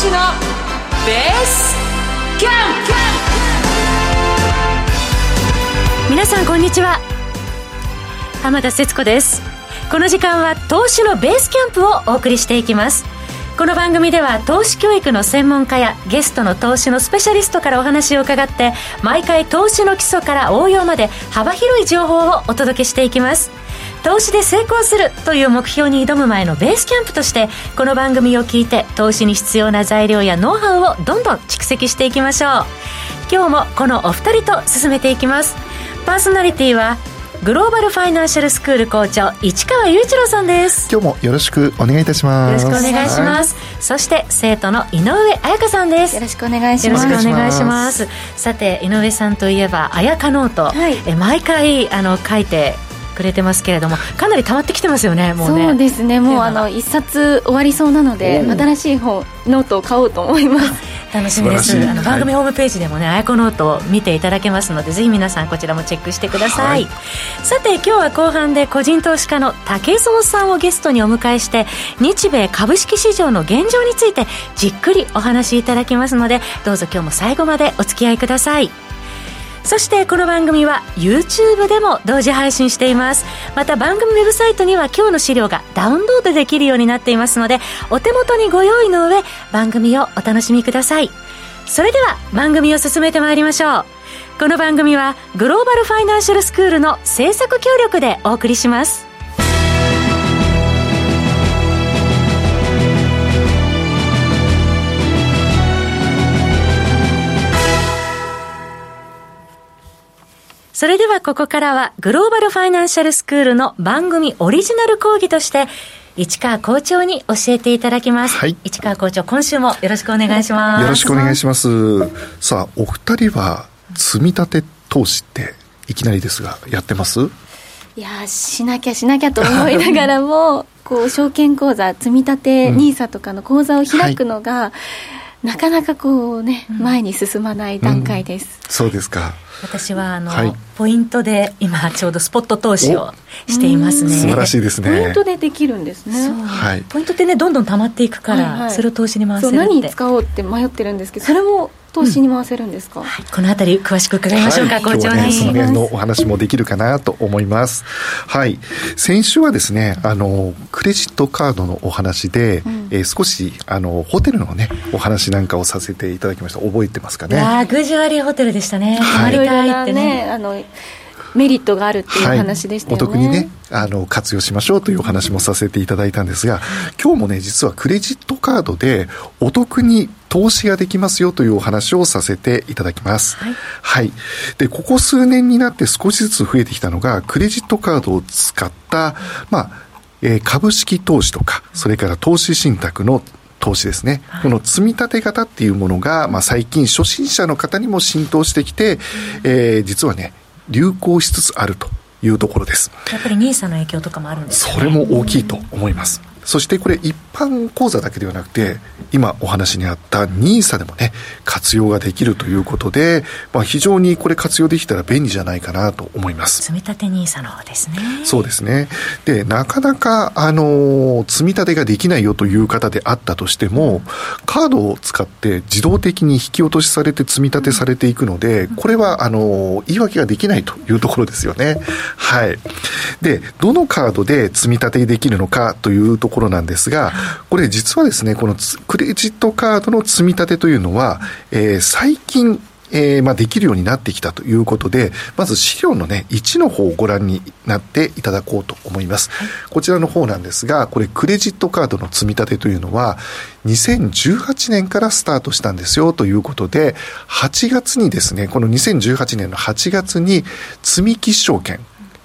志のベースキャンプ。皆さんこんにちは。浜田節子です。この時間は投資のベースキャンプをお送りしていきます。この番組では投資教育の専門家やゲストの投資のスペシャリストからお話を伺って毎回投資の基礎から応用まで幅広い情報をお届けしていきます。投資で成功するという目標に挑む前のベースキャンプとしてこの番組を聞いて投資に必要な材料やノウハウをどんどん蓄積していきましょう。今日もこのお二人と進めていきます。パーソナリティはグローバルファイナンシャルスクール校長市川雄一郎さんです。今日もよろしくお願いいたします。よろしくお願いします、はい、そして生徒の井上彩香さんです。よろしくお願いします。よろしくお願いします。さて井上さんといえば彩香ノート、はい、え毎回あの書いてくれてますけれどもかなり溜まってきてますよねもうね。そうですね。もうあの一冊終わりそうなので新しい本ノートを買おうと思います。楽しみです。あの番組ホームページでもね、はい、あやかノートを見ていただけますのでぜひ皆さんこちらもチェックしてください、はい、さて今日は後半で個人投資家の竹蔵さんをゲストにお迎えして日米株式市場の現状についてじっくりお話しいただきますのでどうぞ今日も最後までお付き合いくださいそしてこの番組は YouTube でも同時配信しています。また番組ウェブサイトには今日の資料がダウンロードできるようになっていますのでお手元にご用意の上番組をお楽しみください。それでは番組を進めてまいりましょう。この番組はグローバルファイナンシャルスクールの制作協力でお送りします。それではここからはグローバルファイナンシャルスクールの番組オリジナル講義として市川校長に教えていただきます。はい。市川校長、今週もよろしくお願いします。よろしくお願いします。さあ、お二人は積み立て投資っていきなりですが、やってます？いやしなきゃしなきゃと思いながらも、こう、証券口座、積み立て NISA とかの口座を開くのが、はい、なかなかこうね、前に進まない段階です。うん、そうですか。私はあの、はい、ポイントで今ちょうどスポット投資をしていますね。素晴らしいですね。ポイントでできるんですね。はい、ポイントってねどんどん溜まっていくから、はいはい、それを投資に回せるって。何に使おうって迷ってるんですけどそれも投資に回せるんですか、うん。はい、この辺り詳しく伺いましょうか、はい、校長に、ね、その辺のお話もできるかなと思います。はい。先週はですねあのクレジットカードのお話で、うん、えー、少しあのホテルのねお話なんかをさせていただきました。覚えてますかね？ラグジュアリーホテルでしたね。泊まりたいってね、あのメリットがあるっていう話でしたよね、はい、お得にねあの活用しましょうというお話もさせていただいたんですが今日もね実はクレジットカードでお得に投資ができますよというお話をさせていただきます。はい。はい、で、ここ数年になって少しずつ増えてきたのが、クレジットカードを使った、まあ、えー、株式投資とか、それから投資信託の投資ですね、はい、この積み立て型っていうものが、まあ、最近初心者の方にも浸透してきて、えー、実はね流行しつつあるというところです。やっぱり NISA の影響とかもあるんですか、ね、それも大きいと思います、そしてこれ一般口座だけではなくて今お話にあった NISA でもね活用ができるということで、まあ、非常にこれ活用できたら便利じゃないかなと思います。積立 NISA の方ですね。そうですね。でなかなかあの積み立てができないよという方であったとしてもカードを使って自動的に引き落としされて積み立てされていくのでこれはあの言い訳ができないというところですよね。はい。でどのカードで積み立てできるのかというところなんですがこれ実はですねこのクレジットカードの積み立てというのは、えー、最近えー、まあ、できるようになってきたということで、まず資料のね、1の方をご覧になっていただこうと思います。こちらの方なんですが、これクレジットカードの積み立てというのは、2018年からスタートしたんですよということで、8月にですね、この2018年の8月に積み木証券、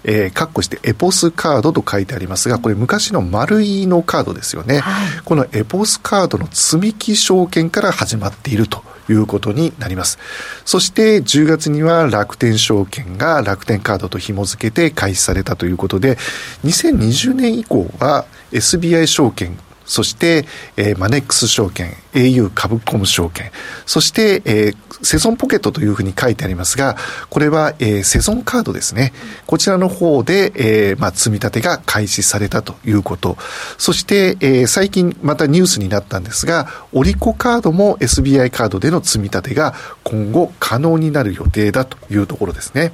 えー、括弧してエポスカードと書いてありますが、これ昔の丸いのカードですよね。はい、このエポスカードの積み木証券から始まっているということになります。そして10月には楽天証券が楽天カードと紐付けて開始されたということで、2020年以降は SBI 証券そして、えー、マネックス証券、au 株コム証券、そして、えー、セゾンポケットというふうに書いてありますが、これは、えー、セゾンカードですね。こちらの方で、えー、まあ、積み立てが開始されたということ。そして、えー、最近またニュースになったんですが、オリコカードも SBI カードでの積み立てが今後可能になる予定だというところですね。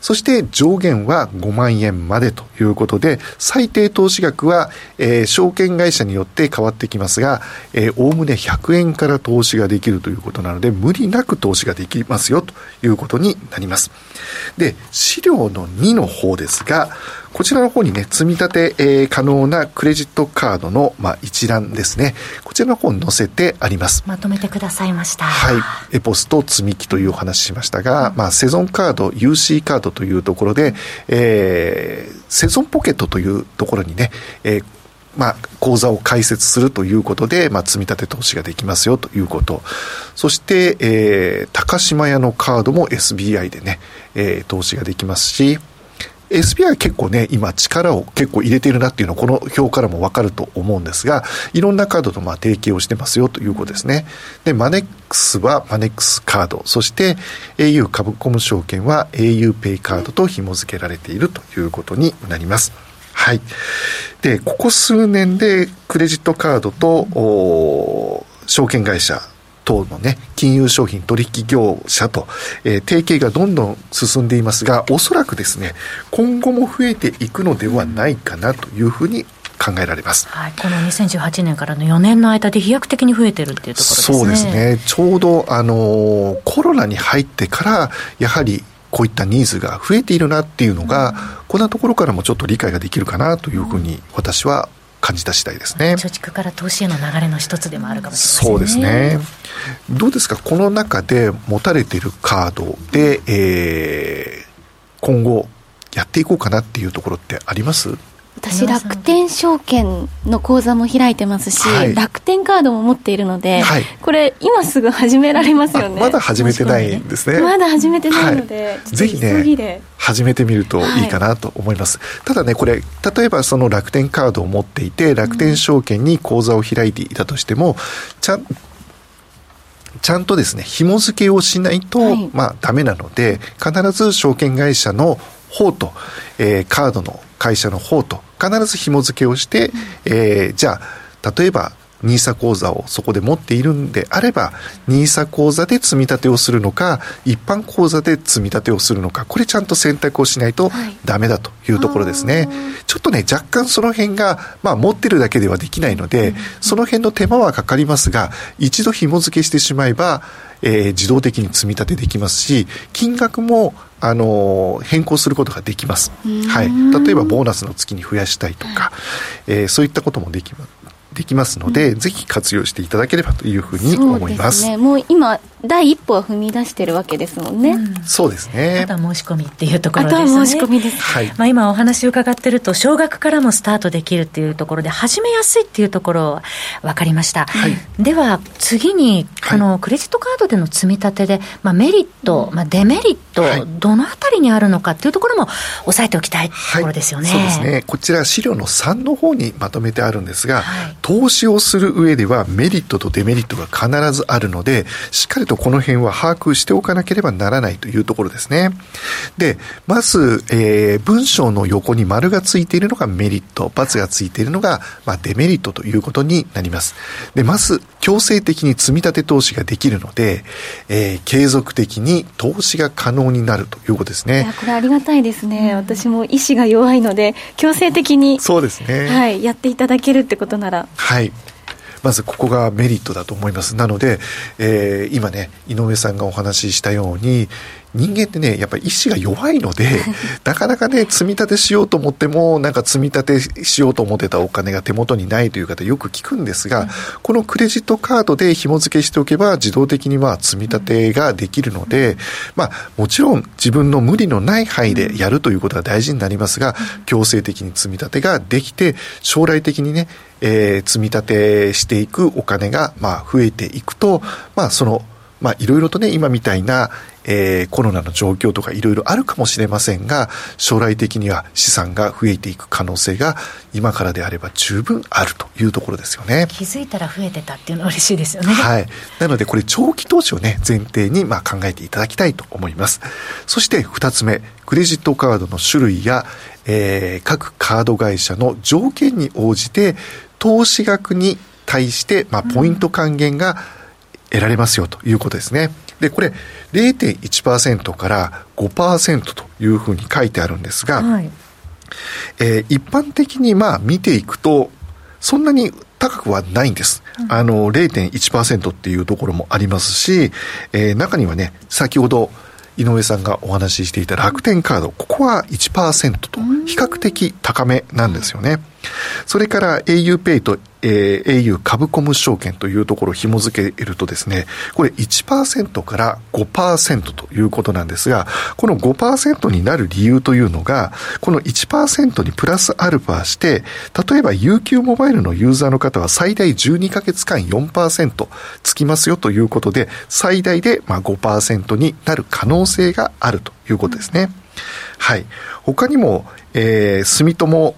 そして上限は5万円までということで、最低投資額は、えー、証券会社によって変わってきますが、えー、おおむね100円から投資ができるということなので、無理なく投資ができますよということになります。で、資料の2の方ですが、こちらの方にね、積み立て、えー、可能なクレジットカードの、まあ、一覧ですね。こちらの方に載せてあります。まとめてくださいました。はい。エポスト積み木というお話しましたが、うん、まあ、セゾンカード、UC カードというところで、えー、セゾンポケットというところにね、えー、まあ、口座を開設するということで、まあ、積み立て投資ができますよということ。そして、えー、高島屋のカードも SBI でね、えー、投資ができますし、SBI 結構ね、今力を結構入れているなっていうのはこの表からもわかると思うんですが、いろんなカードとまあ提携をしてますよということですね。で、マネックスはマネックスカード、そして au 株コム証券は auPay カードと紐付けられているということになります。はい。で、ここ数年でクレジットカードと、証券会社等のね、金融商品取引業者と、えー、提携がどんどん進んでいますが、おそらくですね、今後も増えていくのではないかなというふうに考えられます、はい、この2018年からの4年の間で飛躍的に増えてるっていうところですね。そうですね。ちょうど、あの、コロナに入ってから、やはり、こういったニーズが増えているなっていうのが、うん、こんなところからもちょっと理解ができるかなというふうに私は感じた次第ですね。貯蓄から投資への流れの一つでもあるかもしれませんね。そうですね。どうですか、この中で持たれているカードで、えー、今後やっていこうかなっていうところってあります？私楽天証券の口座も開いてますし、はい、楽天カードも持っているので、はい、これ今すぐ始められますよね。まだ始めてないんですね。まだ始めてないので、はい、ぜひね始めてみるといいかなと思います、ただねこれ例えばその楽天カードを持っていて楽天証券に口座を開いていたとしてもちゃんちゃんとですね紐付けをしないと、まあダメなので必ず証券会社の方と、えー、カードの会社の方と必ず紐付けをして、えー、じゃあ例えば NISA 口座をそこで持っているんであれば NISA 口座で積み立てをするのか一般口座で積み立てをするのかこれちゃんと選択をしないとダメだというところですね、はい、ちょっとね若干その辺が、まあ、持ってるだけではできないので、うん、その辺の手間はかかりますが一度紐付けしてしまえばえー、自動的に積み立てできますし金額もあの変更することができます、はい、例えばボーナスの月に増やしたいとか、えー、そういったこともできますできますので、うん、ぜひ活用していただければというふうに思います。すね、もう今第一歩は踏み出してるわけですもんね。うん、そうですね。あとは申し込みっていうところですね。あとは申し込みです。はい。まあ今お話を伺ってると、少額からもスタートできるっていうところで、始めやすいっていうところ分かりました。はい。では次に、このクレジットカードでの積み立てで、まあメリット、まあデメリット、はい、どのあたりにあるのかっていうところも押さえておきたいところですよね。そうですね。こちら資料の3の方にまとめてあるんですが、投資をする上ではメリットとデメリットが必ずあるので、しっかりとこの辺は把握しておかなければならないというところですね。で、まず、えー、文章の横に丸がついているのがメリット、×がついているのが、まあ、デメリットということになります。で、まず、強制的に積み立て投資ができるので、えー、継続的に投資が可能になるということですね。いや、これありがたいですね。私も意志が弱いので、強制的に、そうですね。はい、やっていただけるってことなら。はい。まずここがメリットだと思います。なので、えー、今ね、井上さんがお話ししたように、人間ってね、やっぱり意志が弱いので、なかなかね、積み立てしようと思っても、なんか積み立てしようと思ってたお金が手元にないという方よく聞くんですが、うん、このクレジットカードで紐付けしておけば、自動的には積み立てができるので、まあ、もちろん自分の無理のない範囲でやるということが大事になりますが、強制的に積み立てができて、将来的にね、えー、積み立てしていくお金が、まあ、増えていくと、まあ、その、まあ、いろいろとね、今みたいな、えー、コロナの状況とかいろいろあるかもしれませんが、将来的には資産が増えていく可能性が今からであれば十分あるというところですよね。気づいたら増えてたっていうのは嬉しいですよね。はい。なのでこれ長期投資をね、前提にまあ考えていただきたいと思います。そして二つ目、クレジットカードの種類や、えー、各カード会社の条件に応じて投資額に対して、まあ、ポイント還元が得られますよということですね。で、これ0.1%から5%というふうに書いてあるんですが、はい、えー、一般的にまあ見ていくと、そんなに高くはないんです。うん、あの、0.1%っていうところもありますし、えー、中にはね、先ほど井上さんがお話ししていた楽天カード、ここは1%と比較的高めなんですよね。それから auPay とえー、au 株コム証券というところを紐付けるとですね、これ1%から5%ということなんですが、この5%になる理由というのが、この1%にプラスアルファして、例えば UQ モバイルのユーザーの方は最大12ヶ月間4%つきますよということで、最大でまあ5%になる可能性があるということですね。はい。他にも、えー、住友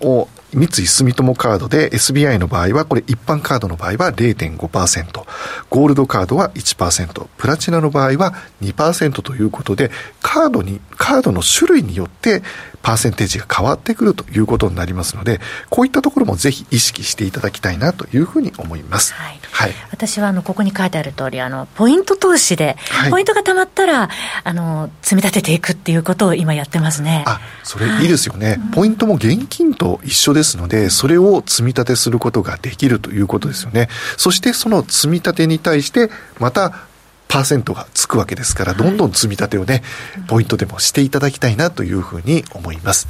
三井住友カードで SBI の場合は、これ一般カードの場合は0.5%、ゴールドカードは1%、プラチナの場合は2%ということで、カードに、カードの種類によってパーセンテージが変わってくるということになりますので、こういったところもぜひ意識していただきたいなというふうに思います。はい。はい、私はあのここに書いてある通り、あのポイント投資で、はい、ポイントがたまったらあの積み立てていくっていうことを今やってますね。あ、それいいですよね。はい、ポイントも現金と一緒ですので、それを積み立てすることができるということですよね。そしてその積み立てに対してまたパーセントがつくわけですから、どんどん積み立てをね、ポイントでもしていただきたいなというふうに思います。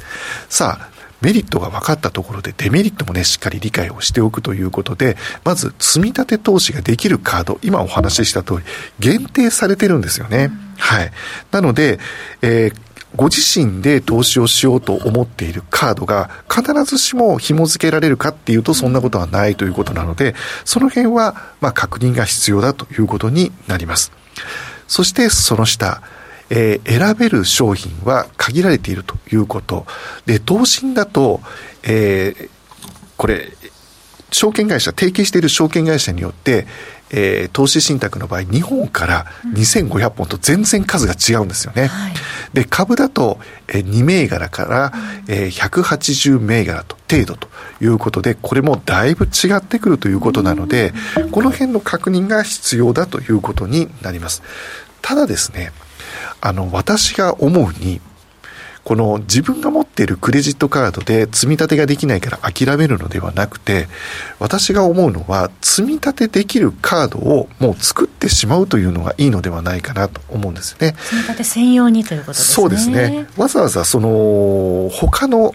さあ、メリットが分かったところでデメリットもね、しっかり理解をしておくということで、まず積み立て投資ができるカード、今お話しした通り、限定されてるんですよね。はい。なので、えーご自身で投資をしようと思っているカードが必ずしも紐付けられるかっていうとそんなことはないということなので、その辺はまあ確認が必要だということになります。そしてその下、えー、選べる商品は限られているということ。で、投信だと、えー、これ、証券会社、提携している証券会社によって、えー、投資信託の場合、日本から2500本と全然数が違うんですよね。はい、で、株だと、えー、2銘柄から、えー、180銘柄と程度ということで、これもだいぶ違ってくるということなので、この辺の確認が必要だということになります。ただですね、あの、私が思うに、この自分が持っているクレジットカードで積み立てができないから諦めるのではなくて、私が思うのは積み立てできるカードをもう作ってしまうというのがいいのではないかなと思うんですね。積み立て専用にということですね。そうですね。わざわざその他の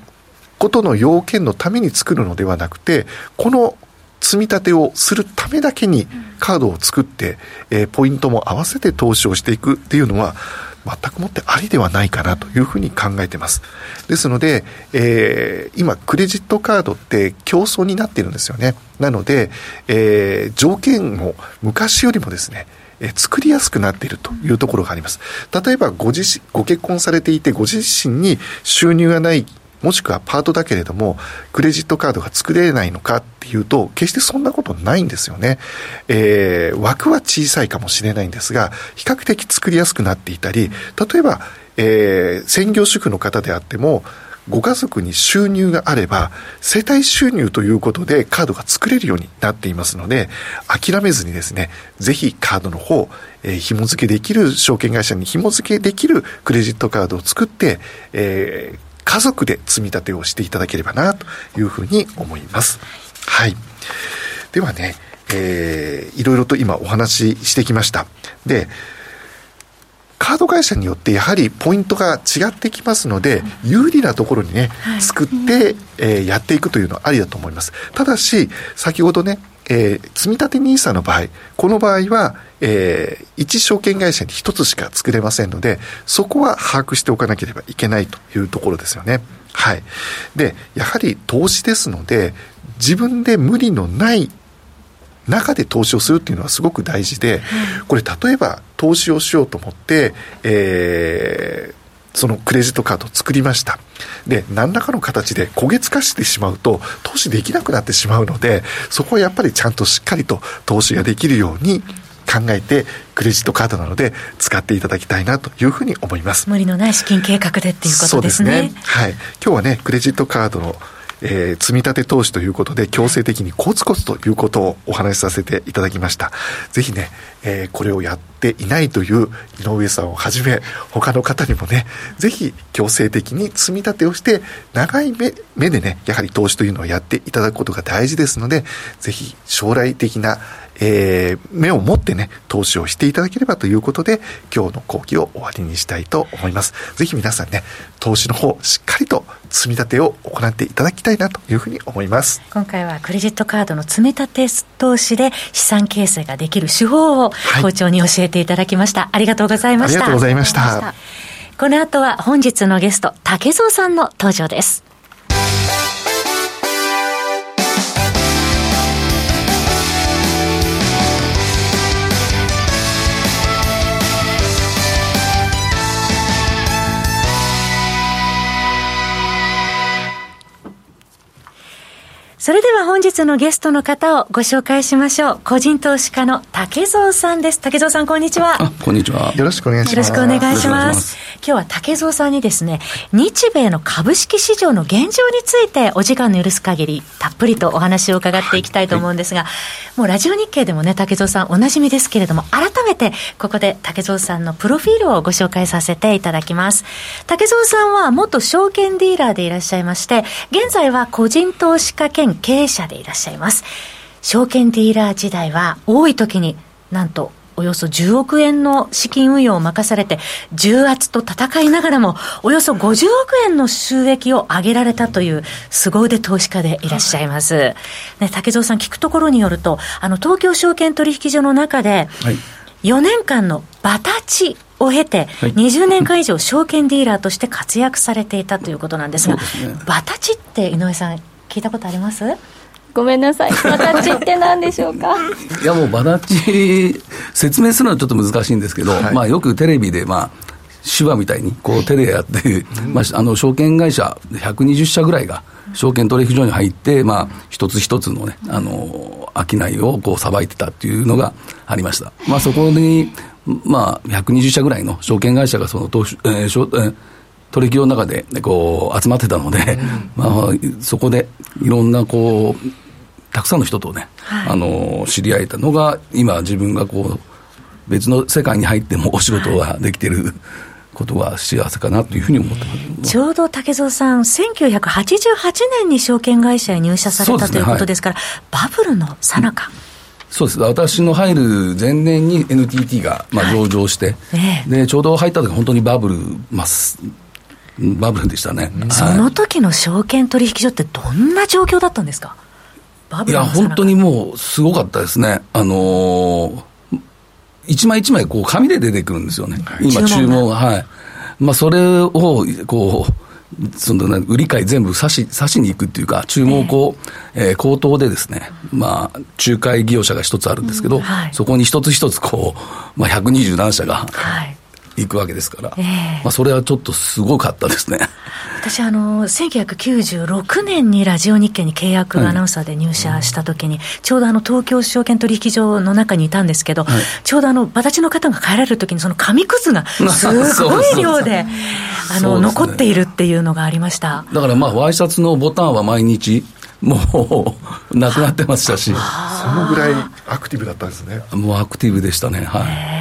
ことの要件のために作るのではなくて、この積み立てをするためだけにカードを作って、えー、ポイントも合わせて投資をしていくっていうのは、全くもってありではないかなというふうに考えてます。ですので、えー、今、クレジットカードって競争になっているんですよね。なので、えー、条件も昔よりもですね、え作りやすくなっているというところがあります。例えばご自身、ご結婚されていてご自身に収入がないもしくはパートだけれども、クレジットカードが作れないのかっていうと、決してそんなことないんですよね。えー、枠は小さいかもしれないんですが、比較的作りやすくなっていたり、例えば、えー、専業主婦の方であっても、ご家族に収入があれば、世帯収入ということでカードが作れるようになっていますので、諦めずにですね、ぜひカードの方、えー、紐付けできる証券会社に紐付けできるクレジットカードを作って、えー、家族で積み立てをしていただければなというふうに思います。はい。ではね、えー、いろいろと今お話ししてきました。で、カード会社によってやはりポイントが違ってきますので、有利なところにね、作って、えー、やっていくというのはありだと思います。ただし、先ほどね、えー、積立 NISA の場合、この場合は、えー、一証券会社に一つしか作れませんので、そこは把握しておかなければいけないというところですよね。はい。で、やはり投資ですので、自分で無理のない中で投資をするっていうのはすごく大事で、これ例えば投資をしようと思って、えー、そのクレジットカードを作りました。で、何らかの形で焦げ付かしてしまうと、投資できなくなってしまうので、そこはやっぱりちゃんとしっかりと投資ができるように考えて、クレジットカードなので使っていただきたいなというふうに思います。無理のない資金計画でっていうことですね。ね。はい。今日はね、クレジットカードのえー、積立投資ということで、強制的にコツコツということをお話しさせていただきました。ぜひね、えー、これをやっていないという井上さんをはじめ、他の方にもね、ぜひ強制的に積み立てをして、長い目目でね、やはり投資というのをやっていただくことが大事ですので、ぜひ将来的なえー、目を持ってね、投資をしていただければということで、今日の講義を終わりにしたいと思います。ぜひ皆さんね、投資の方、しっかりと積み立てを行っていただきたいなというふうに思います。今回はクレジットカードの積み立て投資で資産形成ができる手法を校長に教えていただきました。はい、ありがとうございました。ありがとうございました。この後は本日のゲスト、竹蔵さんの登場です。それでは本日のゲストの方をご紹介しましょう。個人投資家の竹蔵さんです。竹蔵さん、こんにちは。こんにちは。よろしくお願いします。よろしくお願いします。今日は竹蔵さんにですね、日米の株式市場の現状についてお時間の許す限り、たっぷりとお話を伺っていきたいと思うんですが、はい、もうラジオ日経でもね、竹蔵さんおなじみですけれども、改めてここで竹蔵さんのプロフィールをご紹介させていただきます。竹蔵さんは元証券ディーラーでいらっしゃいまして、現在は個人投資家兼経営者でいらっしゃいます。証券ディーラー時代は多い時になんとおよそ10億円の資金運用を任されて、重圧と戦いながらも、およそ50億円の収益を上げられたという、凄腕投資家でいらっしゃいます。ね、竹蔵さん、聞くところによると、あの、東京証券取引所の中で、4年間のバタチを経て、20年間以上証券ディーラーとして活躍されていたということなんですが、すね、バタチって井上さん、聞いたことあります？ごめんなさい。バタッチって何でしょうか？いやもうバタッチ、説明するのはちょっと難しいんですけど、はい、まあよくテレビで、まあ、手話みたいにこう手でやって、まあ、あの証券会社120社ぐらいが証券取引所に入って、まあ、一つ一つのね、あの、商いをこう、さばいてたっていうのがありました。まあ、そこに、まあ、120社ぐらいの証券会社がその投資、えー、えー取引所の中で、こう集まってたので、まあ、そこでいろんなこうたくさんの人とね、はい、あの知り合えたのが、今、自分がこう別の世界に入ってもお仕事ができてる。ことが幸せかなというふうに思ってます。ちょうど竹蔵さん、1988年に証券会社へ入社された、ね、ということですから、はい、バブルのさなか。そうです。私の入る前年に NTT がまあ上場して、はいでちょうど入った時本当にバブル、まあ、バブルでしたね、その時の証券取引所ってどんな状況だったんですか？いや、本当にもう、すごかったですね。あのー、一枚一枚、こう、紙で出てくるんですよね。はい、今、注文が、はい。まあ、それを、こう、その売り買い全部刺し刺しに行くっていうか、注文をこう、えー、えー、口頭でですね、まあ、仲介業者が一つあるんですけど、うん。はい、そこに一つ一つこう、まあ、120何社が、はい行くわけですから、えー、まあ、それはちょっとすごかったですね私あの、1996年にラジオ日経に契約アナウンサーで入社したときに、はい、ちょうどあの東京証券取引所の中にいたんですけど、はい、ちょうどあの、バタチの方が帰られるときに、その紙くずがすごい量で、あの、ね、残っているっていうのがありました。だからまあ、ワイシャツのボタンは毎日、もう、なくなってましたし。そのぐらいアクティブだったんですね。もうアクティブでしたね。は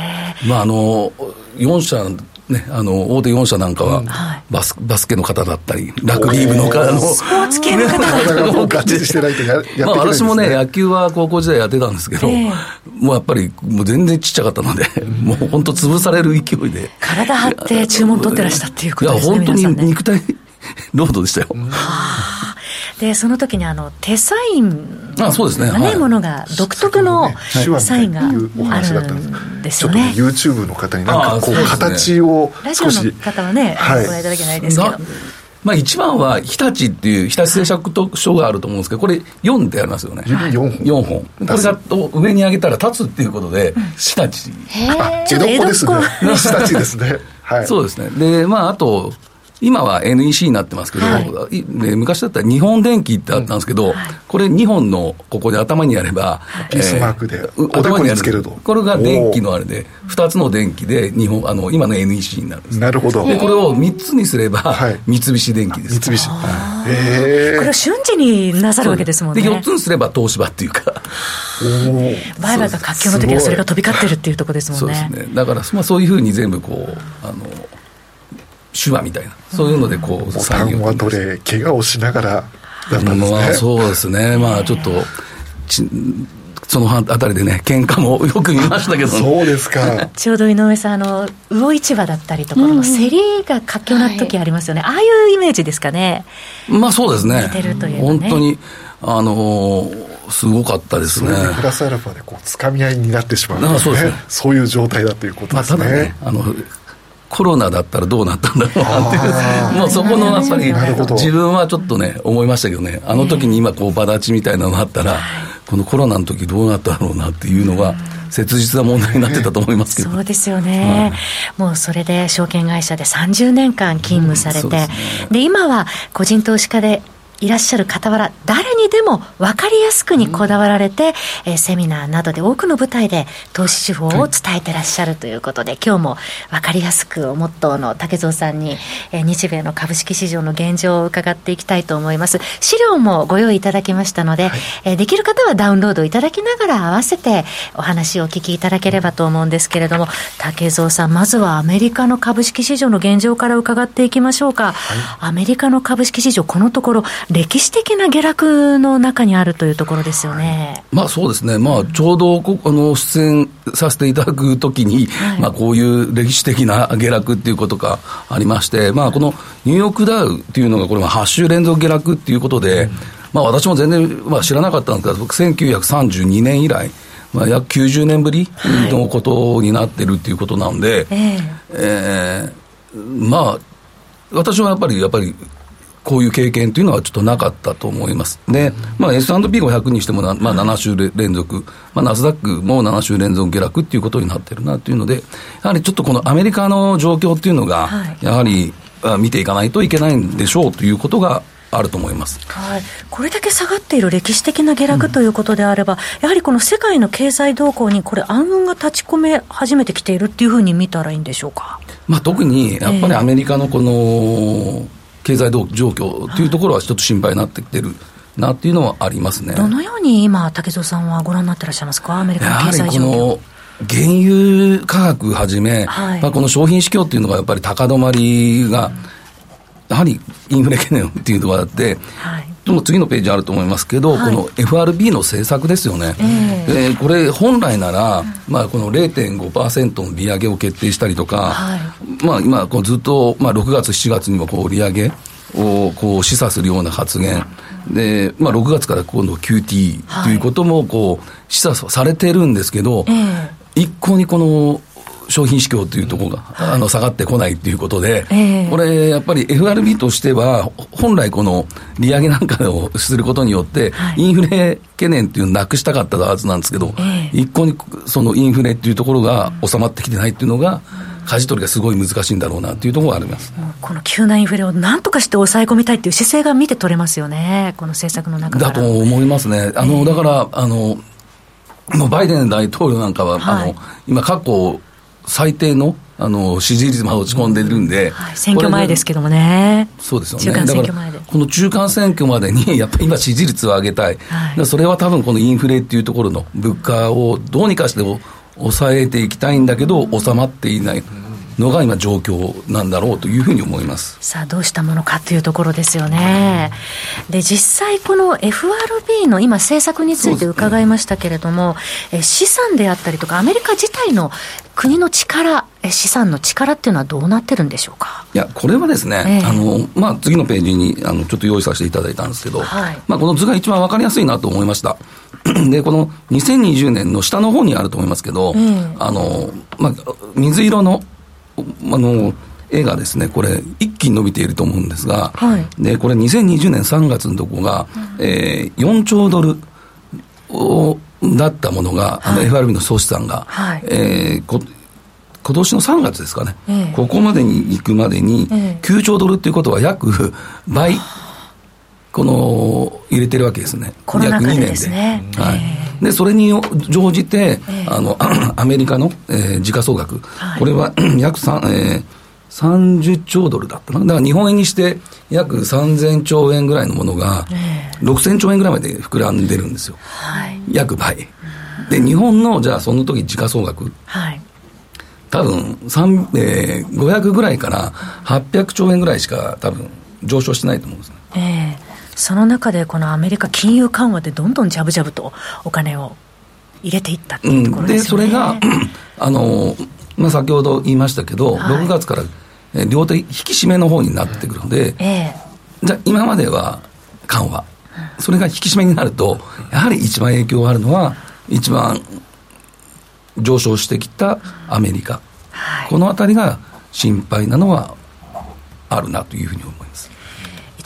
い。まあ、あの、4社、ね、あの大手4社なんかはバス,、バスケの方だったり、ラグビー部の方の、スポーツ系の方がもうガチしてないとややまあ、私もね、野球は高校時代やってたんですけど、えー、もうやっぱりもう全然ちっちゃかったので、もう本当、潰される勢いで。体張って注文取ってらしたっていうことですね。いや、本当に肉体ロードでしたよ。でその時にあの手サインあそうですね、はい、ものが独特のサインがあるんですよね。ちょっと YouTube の方になんかこう形をラジオの方はね、はい、ご覧いただけないですけど。まあ、一番は日立っていう日立製作特徴があると思うんですけどこれ4ってありますよね。指4本。4本。これが上に上げたら立つっていうことで日立、あ江戸っ子ですね。日立ですね。はい。そうですね。でまああと今は NEC になってますけど、はい。昔だったら日本電機ってあったんですけど、うんはい、これ2本のここで頭にやれば、ピースマークで、頭にやると。これが電気のあれで2つの電気で日本あの今の NEC になるんです。なるほど。でこれを3つにすれば、はい、三菱電機です。三菱。へえこれを瞬時になさるわけですもんね。で4つにすれば東芝っていうか。売買が活況の時はそれが飛び交ってるっていうところですもんね。そうですね。だから、まあ、そういうふうに全部こうあの手話みたいな、そういうのでこう、ボタンは取れ、怪我をしながらだったんですね。まあ、そうですね、まあちょっと、そのあたりでね、喧嘩もよく見ましたけど、そうですか。ちょうど井上さん、あの、魚市場だったりとか、うん、競りが活況な時ありますよね、はい、ああいうイメージですかね。まあそうですね。似てるという、ね、本当に、あのーすごかったですね。プラスアルファでこうつかみ合いになってしまう、ね、そうですね。そういう状態だということですね。まあ、ただね、あのコロナだったらどうなったんだろうなっていう、もうそこのやっぱり、自分はちょっとね、思いましたけどね、あの時に今、こう、ばだちみたいなのがあったら、このコロナの時どうなったろうなっていうのが、切実な問題になってたと思いますけど、そうですよね、もうそれで証券会社で30年間勤務されて、で、ね、今は個人投資家でいらっしゃる傍ら、誰にでも分かりやすくにこだわられて、うん、えー、セミナーなどで多くの舞台で投資手法を伝えてらっしゃるということで、はい、今日も分かりやすくをモットーの竹蔵さんに、えー、日米の株式市場の現状を伺っていきたいと思います。資料もご用意いただきましたので、はい、えー、できる方はダウンロードいただきながら合わせてお話をお聞きいただければと思うんですけれども、竹蔵さん、まずはアメリカの株式市場の現状から伺っていきましょうか。はい、アメリカの株式市場、このところ、歴史的な下落の中にあるというところですよね。まあそうですね、まあ、ちょうどあの出演させていただくときに、はい、まあ、こういう歴史的な下落っていうことがありまして、まあ、このニューヨークダウっていうのが、これは8週連続下落っていうことで、うん、まあ、私も全然、まあ、知らなかったんですが、僕、1932年以来、まあ、約90年ぶりのことになってるっていうことなんで、はい、え。ー、えー、まあ、私はやっぱり、やっぱり、こういう経験というのはちょっとなかったと思います。で、まあ、S&P500 にしてもまあ、7週連続、まあ、ナスダックも7週連続下落っていうことになってるなというので、やはりちょっとこのアメリカの状況っていうのが、やはり見ていかないといけないんでしょうということがあると思います、はい、これだけ下がっている歴史的な下落ということであれば、うん、やはりこの世界の経済動向に、これ、暗雲が立ち込め始めてきているっていうふうに見たらいいんでしょうか、まあ、特にやっぱりアメリカのこの、えー経済状況というところはちょっと心配になってきてる。なっていうのはありますねどのように今、竹蔵さんはご覧になってらっしゃいますか、アメリカの経済状況。原油価格はじめ、はい、まあ、この商品市況っていうのがやっぱり高止まりが、やはりインフレ懸念っていうのがあって、はい、も次のページあると思いますけど、はい、この FRB の政策ですよね、えー、これ、本来なら、まあ、この0.5%の利上げを決定したりとか、はい、まあ、今、こうずっと、まあ、6月、7月にもこう利上げをこう示唆するような発言、でまあ、6月から今度、QT ということもこう示唆されてるんですけど、一向にこの商品市況というところが、はい、あの下がってこないということで、えー、これ、やっぱり FRB としては、本来、この利上げなんかをすることによって、はい、インフレ懸念っていうのをなくしたかったはずなんですけど、えー、一向にそのインフレっていうところが収まってきてないっていうのが、舵取りがすごい難しいんだろうなっていうところがあります。この急なインフレをなんとかして抑え込みたいっていう姿勢が見て取れますよね、この政策の中だと思いますね。あの、えー、だからあのもうバイデン大統領なんかは、はい、あの今、過去最低のあの支持率まで落ち込んでるんで、はい、選挙前ですけどもね、そうですよね、中間選挙前で。この中間選挙までに、やっぱり今、支持率を上げたい、はい、それは多分このインフレっていうところの物価をどうにかして抑えていきたいんだけど、収まっていない。のが今、状況なんだろうというふうに思います。さあ、どうしたものかというところですよね。で、実際、この FRB の今、政策について伺いましたけれども、え資産であったりとか、アメリカ自体の国の力、資産の力っていうのはどうなってるんでしょうか？いや、これはですね、えー、あのまあ、次のページにあのちょっと用意させていただいたんですけど、はい、まあ、この図が一番分かりやすいなと思いました。で、この2020年の下の方にあると思いますけど、うん、あのまあ、水色のあの絵がですね、これ、一気に伸びていると思うんですが、はい、でこれ、2020年3月のとこが、うん、えー、4兆ドルをだったものが、はい、FRB の総資産が、はい、えー、こ今年の3月ですかね、えー、ここまでに行くまでに、9兆ドルっていうことは約倍、この入れてるわけですね、約2年で。ね、はいでそれに乗じて、えー、あの アメリカの、えー、時価総額、はい、これは 約3、えー、30兆ドルだったな。だから日本円にして約3000兆円ぐらいのものが、6000兆円ぐらいまで膨らんでるんですよ。はい、約倍。で、日本の、じゃあその時時価総額。はい。多分、えー、500ぐらいから800兆円ぐらいしか多分上昇してないと思うんですね。えーその中でこのアメリカ金融緩和でどんどんじゃぶじゃぶとお金を入れていったっていうところですよね、うん、でそれが あの、まあ、先ほど言いましたけど、はい、6月から両手引き締めの方になってくるので、えー、じゃあ今までは緩和。それが引き締めになるとやはり一番影響があるのは一番上昇してきたアメリカ、はい、このあたりが心配なのはあるなというふうに思います。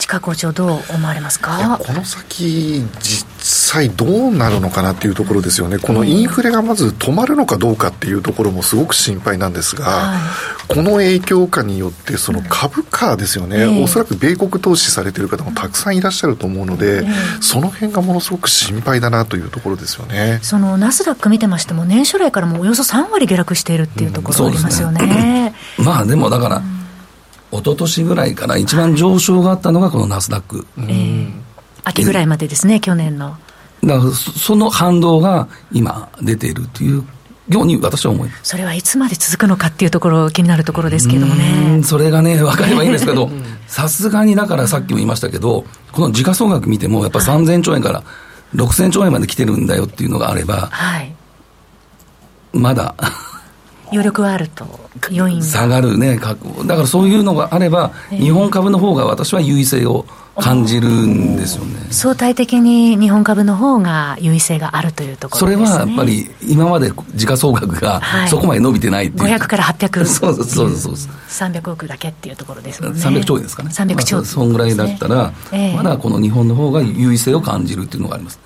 市川校長どう思われますか？この先実際どうなるのかなっていうところですよね。このインフレがまず止まるのかどうかっていうところもすごく心配なんですが、はい、この影響下によってその株価ですよね、うん、おそらく米国投資されてる方もたくさんいらっしゃると思うので、うん、その辺がものすごく心配だなというところですよね。そのナスダック見てましても年初来からもおよそ3割下落しているっていうところありますよね。うんね、まあでもだから、一昨年ぐらいから一番上昇があったのがこのナスダック、えー、秋ぐらいまでですね、去年の。だからその反動が今出ているというように私は思います。それはいつまで続くのかっていうところ気になるところですけれどもね。それがね 分かればいいんですけどさすがにだからさっきも言いましたけどこの時価総額見てもやっぱ3000兆円から6000兆円まで来てるんだよっていうのがあれば、はい、まだ余力はあると、要因下がるね、だからそういうのがあれば、日本株の方が私は優位性を感じるんですよね。相対的に日本株の方が優位性があるというところ、ね、それはやっぱり、今まで時価総額がそこまで伸びてないっていう、500から800、そうそうそうそう300億だけっていうところですもんね。300兆円ですかね、300兆円、まあ、そんぐらいだったら、えー、まだこの日本の方が優位性を感じるっていうのがあります。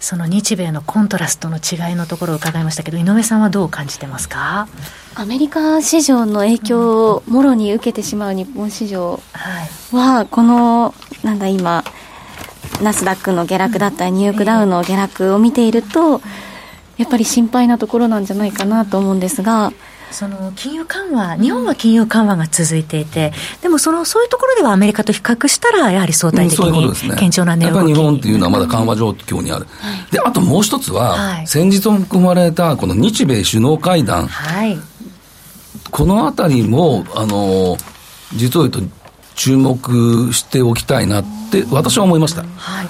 その日米のコントラストの違いのところを伺いましたけど、井上さんはどう感じてますか？アメリカ市場の影響をもろに受けてしまう日本市場は、この、なんだ今、ナスダックの下落だったり、ニューヨークダウの下落を見ていると、やっぱり心配なところなんじゃないかなと思うんですが。その金融緩和、日本は金融緩和が続いていて、でもそのそういうところではアメリカと比較したら、やはり相対的に堅調な値動き、やっぱり日本っていうのはまだ緩和状況にある、であともう一つは、はい、先日含まれたこの日米首脳会談、はい、このあたりも、あの実を言うと、注目しておきたいなって私は思いました、はい、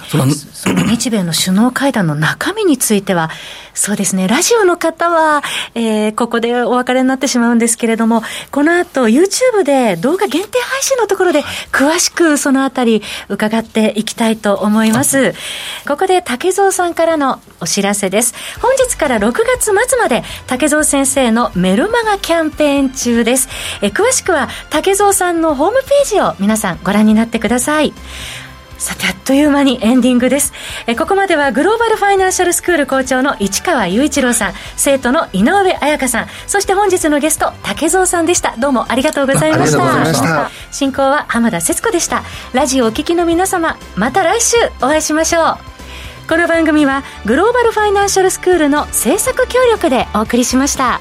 その日米の首脳会談の中身についてはそうですねラジオの方は、えー、ここでお別れになってしまうんですけれどもこの後 YouTube で動画限定配信のところで詳しくそのあたり伺っていきたいと思います。ここで竹蔵さんからのお知らせです。本日から6月末まで竹蔵先生のメルマガキャンペーン中です、え詳しくは竹蔵さんのホームページを皆さんご覧になってください。さてあっという間にエンディングです。えここまではグローバルファイナンシャルスクール校長の市川雄一郎さん生徒の井上彩香さんそして本日のゲスト竹蔵さんでした。どうもありがとうございました。進行は浜田節子でした。ラジオお聞きの皆様また来週お会いしましょう。この番組はグローバルファイナンシャルスクールの制作協力でお送りしました。